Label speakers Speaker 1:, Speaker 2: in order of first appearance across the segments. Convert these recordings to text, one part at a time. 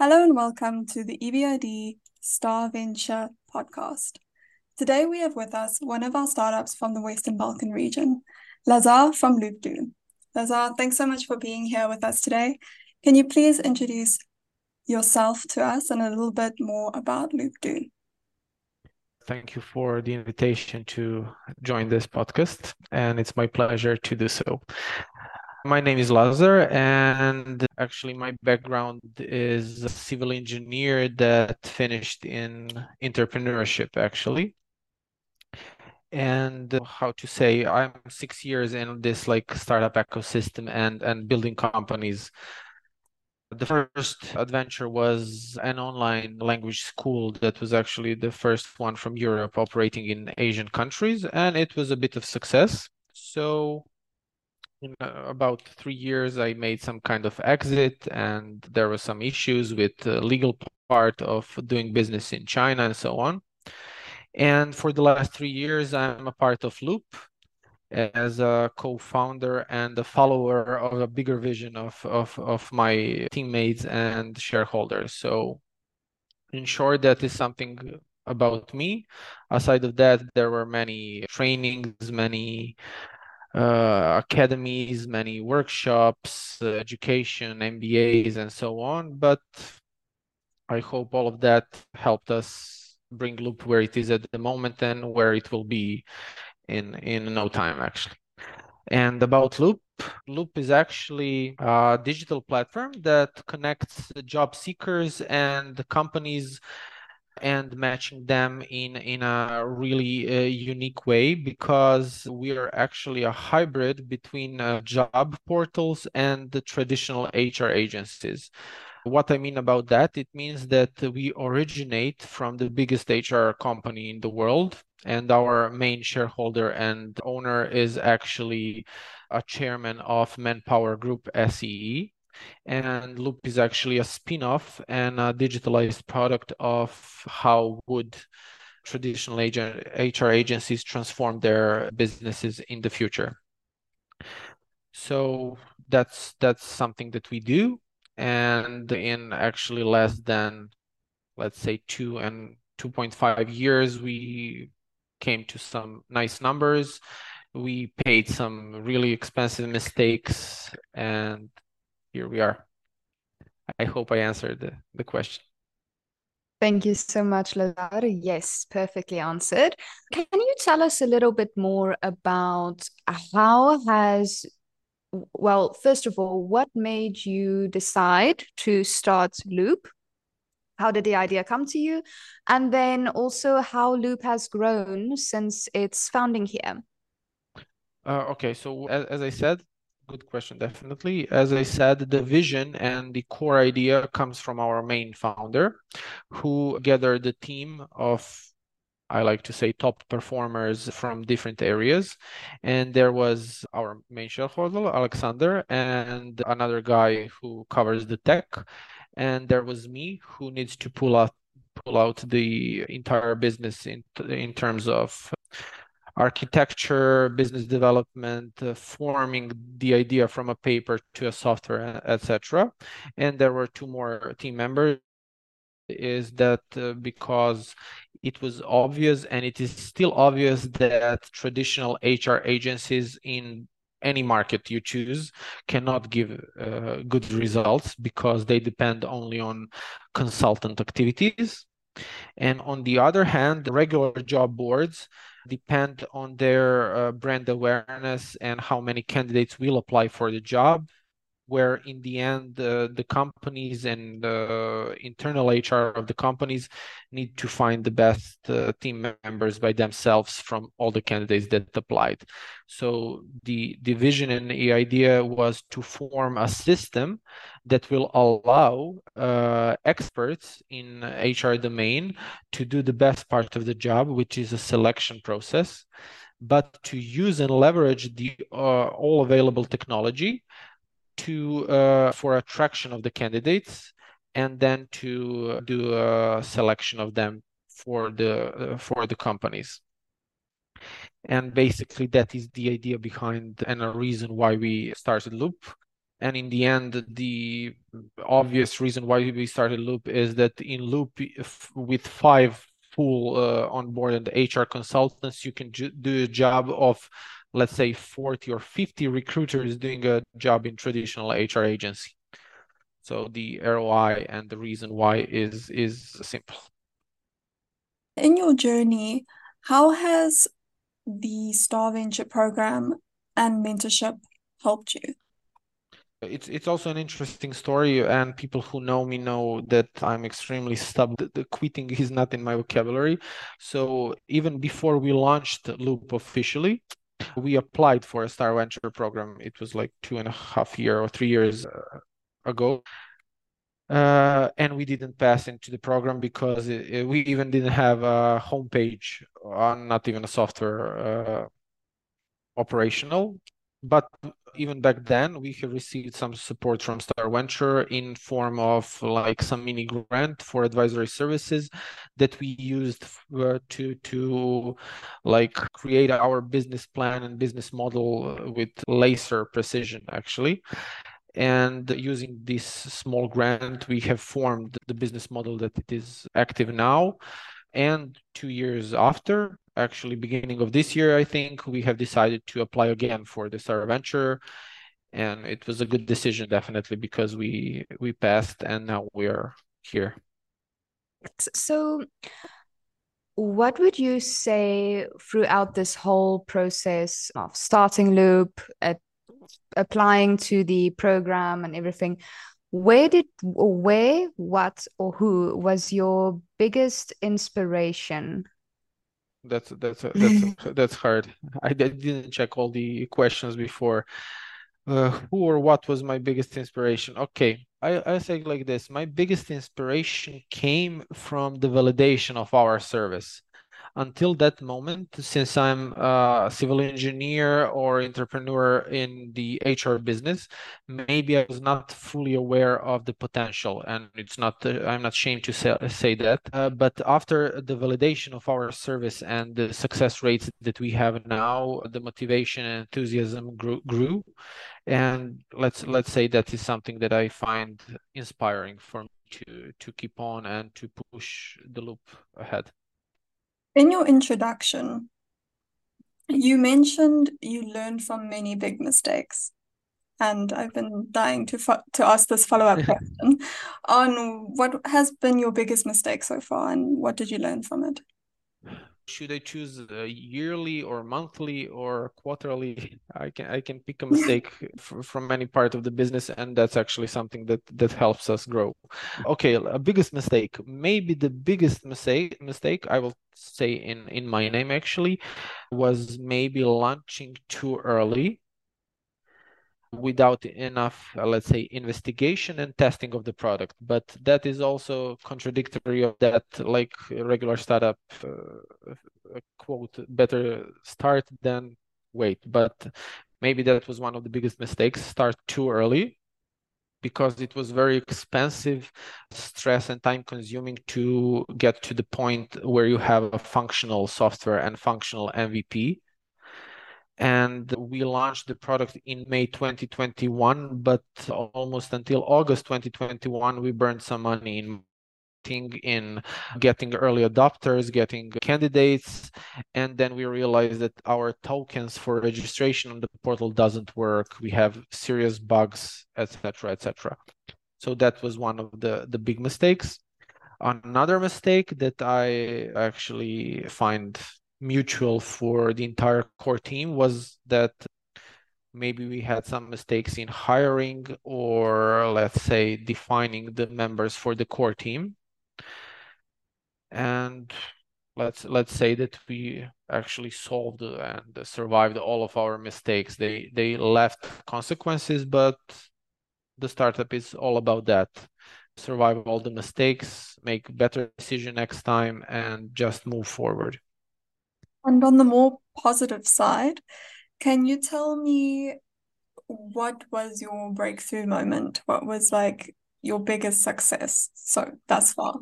Speaker 1: Hello and welcome to the EBRD Star Venture podcast. Today we have with us one of our startups from the Western Balkan region, Lazar from Loopdo. Lazar, thanks so much for being here with us today. Can you please introduce yourself to us and a little bit more about Loopdo?
Speaker 2: Thank you for the invitation to join this podcast, and it's my pleasure to do so. My name is Lazar, and actually, my background is a civil engineer that finished in entrepreneurship, actually. And how to say, I'm six years in this like startup ecosystem and and building companies the first adventure was an online language school that was actually the first one from Europe operating in Asian countries, and it was a bit of success. So, in uh, about three years, I made some kind of exit, and there were some issues with the legal part of doing business in China and so on. And for the last three years, I'm a part of Loop, as a co-founder and a follower of a bigger vision of, of, of my teammates and shareholders. So in short, that is something about me. Aside of that, there were many trainings, many uh, academies, many workshops, education, MBAs, and so on. But I hope all of that helped us bring Loop where it is at the moment and where it will be in in no time actually. And about Loop, Loop is actually a digital platform that connects job seekers and companies and matching them in in a really uh, unique way because we are actually a hybrid between uh, job portals and the traditional HR agencies. What I mean about that, it means that we originate from the biggest HR company in the world, and our main shareholder and owner is actually a chairman of Manpower Group SEE. And Loop is actually a spin-off and a digitalized product of how would traditional agent, HR agencies transform their businesses in the future. So that's that's something that we do and in actually less than let's say two and 2.5 years we came to some nice numbers we paid some really expensive mistakes and here we are i hope i answered the, the question
Speaker 3: Thank you so much, Lazar. Yes, perfectly answered. Can you tell us a little bit more about how has well, first of all, what made you decide to start Loop? How did the idea come to you? And then also how Loop has grown since its founding here.
Speaker 2: Uh, okay, so as, as I said, good question, definitely. As I said, the vision and the core idea comes from our main founder, who gathered a team of I like to say top performers from different areas. And there was our main shareholder, Aleksandar, and another guy who covers the tech. And there was me who needs to pull out pull out the entire business in in terms of architecture, business development, uh, forming the idea from a paper to a software, etc. And there were two more team members is that uh, because it was obvious and it is still obvious that traditional HR agencies in any market you choose cannot give uh, good results because they depend only on consultant activities. And on the other hand, regular job boards depend on their uh, brand awareness and how many candidates will apply for the job where in the end uh, the companies and the internal HR of the companies need to find the best uh, team members by themselves from all the candidates that applied. So the, the vision and the idea was to form a system that will allow uh, experts in HR domain to do the best part of the job, which is a selection process but to use and leverage the uh, all available technology to uh, for attraction of the candidates and then to do a selection of them for the uh, for the companies. And basically that is the idea behind and a reason why we started loop. And in the end the obvious reason why we started loop is that in loop with five full uh, on board and hr consultants you can do a job of let's say 40 or 50 recruiters doing a job in traditional hr agency. So the roi and the reason why is is simple.
Speaker 1: In your journey how has the star venture program and mentorship helped you?
Speaker 2: It's it's also an interesting story and people who know me know that i'm extremely stubborn. The, the, quitting is not in my vocabulary. So even before we launched loop officially we applied for a star venture program. It was like two and a half year or three years ago. Uh, and we didn't pass into the program because it, it, we even didn't have a homepage on not even a software uh, operational but even back then we have received some support from star venture in form of like some mini grant for advisory services that we used uh, to to like create our business plan and business model with laser precision actually. And using this small grant we have formed the business model that it is active now. And two years after actually beginning of this year i think we have decided to apply again for the star venture. And it was a good decision definitely because we we passed and now we are here.
Speaker 3: So what would you say throughout this whole process of starting loop at applying to the program and everything where did where what or who was your biggest inspiration
Speaker 2: that's that's that's that's hard. I didn't check all the questions before. Uh, who or what was my biggest inspiration? Okay I, I say like this. My biggest inspiration came from the validation of our service until that moment, since I'm a civil engineer or entrepreneur in the HR business, maybe I was not fully aware of the potential, and it's not. I'm not ashamed to say, say that. Uh, but after the validation of our service and the success rates that we have now, the motivation and enthusiasm grew. grew and let's let's say that is something that I find inspiring for me to to keep on and to push the loop ahead.
Speaker 1: In your introduction, you mentioned you learned from many big mistakes. And I've been dying to fo- to ask this follow-up question on what has been your biggest mistake so far and what did you learn from it?
Speaker 2: Should I choose yearly or monthly or quarterly? I can I can pick a mistake from any part of the business, and that's actually something that that helps us grow. Okay, a biggest mistake, maybe the biggest mistake mistake I will say in in my name actually was maybe launching too early without enough, uh, let's say, investigation and testing of the product. But that is also contradictory of that, like regular startup uh, quote, better start than wait. But maybe that was one of the biggest mistakes, start too early because it was very expensive, stress and time consuming to get to the point where you have a functional software and functional MVP and we launched the product in May 2021, but almost until August 2021, we burned some money in in getting early adopters, getting candidates, and then we realized that our tokens for registration on the portal doesn't work. We have serious bugs, etc., etc. So that was one of the the big mistakes. Another mistake that I actually find mutual for the entire core team was that maybe we had some mistakes in hiring or let's say defining the members for the core team. And let's let's say that we actually solved and survived all of our mistakes. They they left consequences but the startup is all about that. Survive all the mistakes make better decision next time and just move forward
Speaker 1: and on the more positive side, can you tell me what was your breakthrough moment? What was like your biggest success so thus far?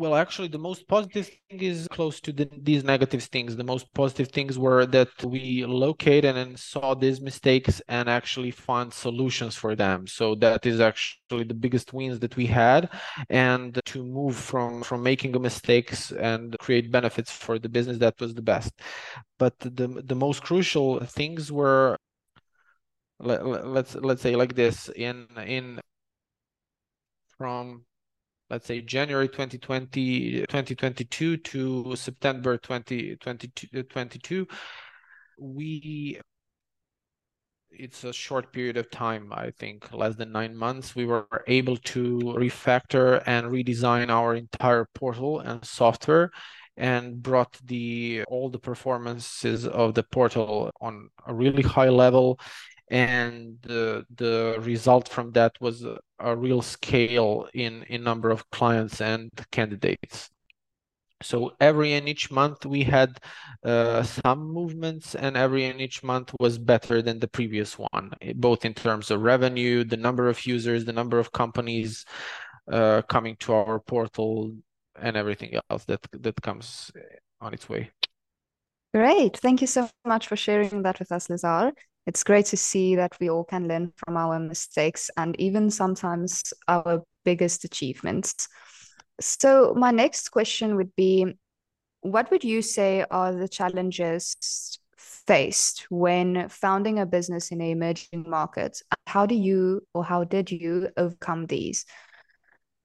Speaker 2: Well, actually, the most positive thing is close to the, these negative things. The most positive things were that we located and saw these mistakes and actually found solutions for them. So that is actually the biggest wins that we had, and to move from from making mistakes and create benefits for the business, that was the best. But the the most crucial things were let, let's let's say like this in in from let's say January 2020, 2022 to September 2022, we it's a short period of time, I think less than nine months, we were able to refactor and redesign our entire portal and software and brought the all the performances of the portal on a really high level and the the result from that was a, a real scale in in number of clients and candidates. So every and each month we had uh, some movements and every and each month was better than the previous one both in terms of revenue the number of users the number of companies uh, coming to our portal and everything else that that comes on its way.
Speaker 3: Great. Thank you so much for sharing that with us lazar it's great to see that we all can learn from our mistakes and even sometimes our biggest achievements. So, my next question would be What would you say are the challenges faced when founding a business in an emerging market? How do you or how did you overcome these?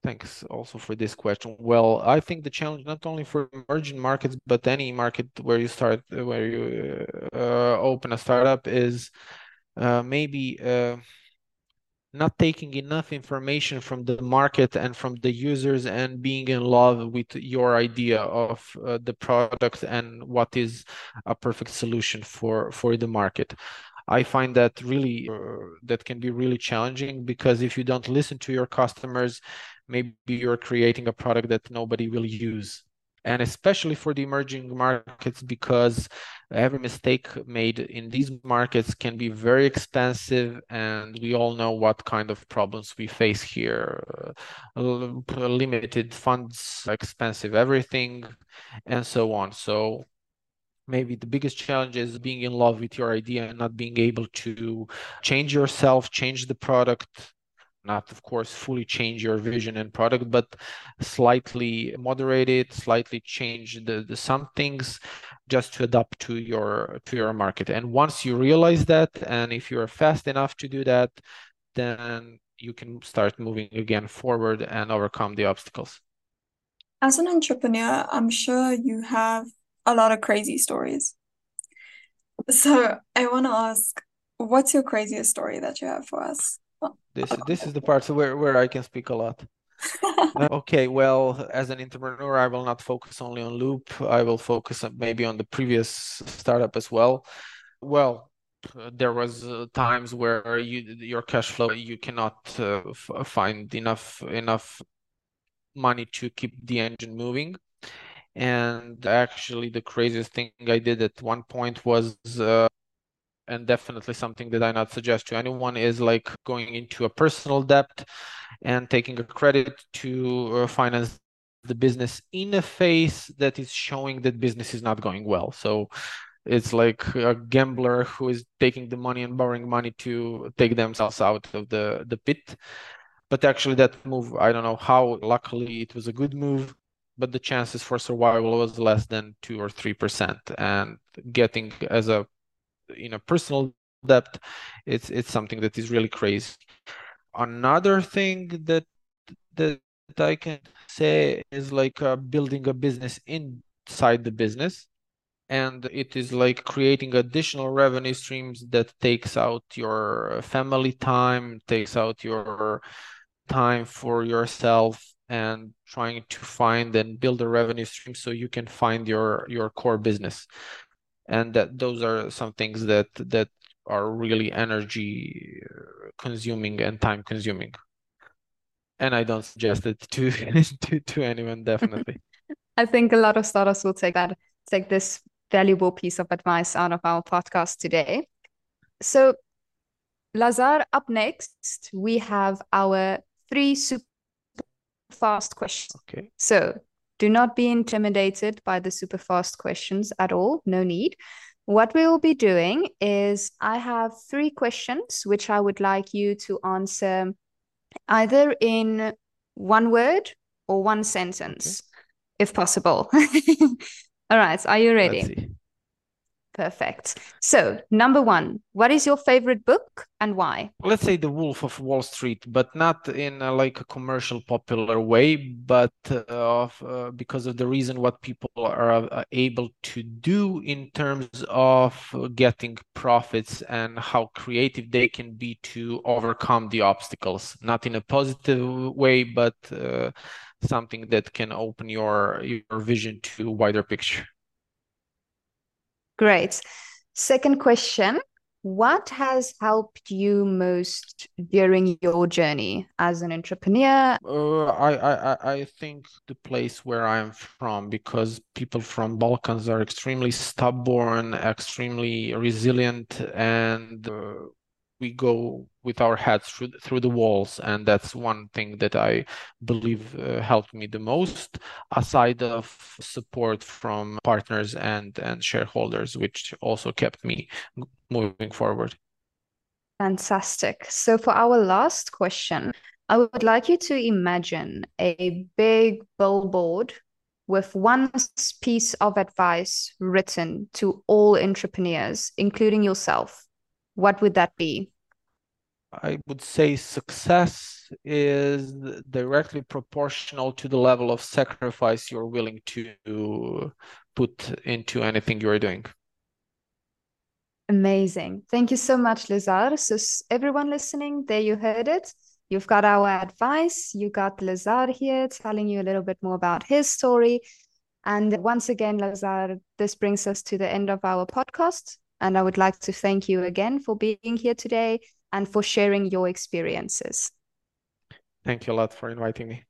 Speaker 2: Thanks also for this question. Well, I think the challenge not only for emerging markets but any market where you start where you uh, open a startup is uh, maybe uh, not taking enough information from the market and from the users and being in love with your idea of uh, the product and what is a perfect solution for for the market. I find that really uh, that can be really challenging because if you don't listen to your customers, maybe you're creating a product that nobody will use. And especially for the emerging markets because every mistake made in these markets can be very expensive and we all know what kind of problems we face here. Uh, limited funds expensive everything and so on. So maybe the biggest challenge is being in love with your idea and not being able to change yourself change the product not of course fully change your vision and product but slightly moderate it slightly change the, the some things just to adapt to your to your market. And once you realize that and if you're fast enough to do that then you can start moving again forward and overcome the obstacles.
Speaker 1: As an entrepreneur i'm sure you have a lot of crazy stories. So i want to ask what's your craziest story that you have for us
Speaker 2: this this is the part where, where I can speak a lot. okay, well, as an entrepreneur, I will not focus only on Loop. I will focus maybe on the previous startup as well. Well, there was uh, times where you your cash flow you cannot uh, find enough enough money to keep the engine moving and actually the craziest thing i did at one point was uh, and definitely something that I not suggest to anyone is like going into a personal debt and taking a credit to uh, finance the business in a phase that is showing that business is not going well. So it's like a gambler who is taking the money and borrowing money to take themselves out of the the pit. But actually, that move, I don't know how. Luckily, it was a good move, but the chances for survival was less than two or three percent. And getting as a you know personal debt it's it's something that is really crazy. Another thing that that i can say is like uh, building a business inside the business and it is like creating additional revenue streams that takes out your family time takes out your time for yourself and trying to find and build a revenue stream so you can find your your core business and that those are some things that that are really energy consuming and time consuming. And i don't suggest it to to, to anyone definitely.
Speaker 3: I think a lot of startups will take that take this valuable piece of advice out of our podcast today. So lazar up next we have our three super fast questions.
Speaker 2: Okay.
Speaker 3: So Do not be intimidated by the super fast questions at all. No need. What we will be doing is I have three questions which I would like you to answer either in one word or one sentence, okay. if possible. All right, are you ready? Perfect. So, number one, what is your favorite book and why?
Speaker 2: Let's say The Wolf of Wall Street, but not in a, like a commercial popular way, but uh, uh, because of the reason what people are uh, able to do in terms of getting profits and how creative they can be to overcome the obstacles, not in a positive way, but uh, something that can open your your vision to wider picture.
Speaker 3: Great. Second question What has helped you most during your journey as an entrepreneur?
Speaker 2: Uh, I, I, I think the place where I'm from, because people from Balkans are extremely stubborn, extremely resilient, and uh, we go with our heads through through the walls and that's one thing that i believe uh, helped me the most aside of support from partners and and shareholders which also kept me moving forward.
Speaker 3: Fantastic. So for our last question i would like you to imagine a big billboard with one piece of advice written to all entrepreneurs including yourself what would that be?
Speaker 2: I would say success is directly proportional to the level of sacrifice you're willing to put into anything you're doing.
Speaker 3: Amazing. Thank you so much, Lazar. So, everyone listening, there you heard it. You've got our advice. You got Lazar here telling you a little bit more about his story. And once again, Lazar, this brings us to the end of our podcast. And I would like to thank you again for being here today and for sharing your experiences.
Speaker 2: Thank you a lot for inviting me.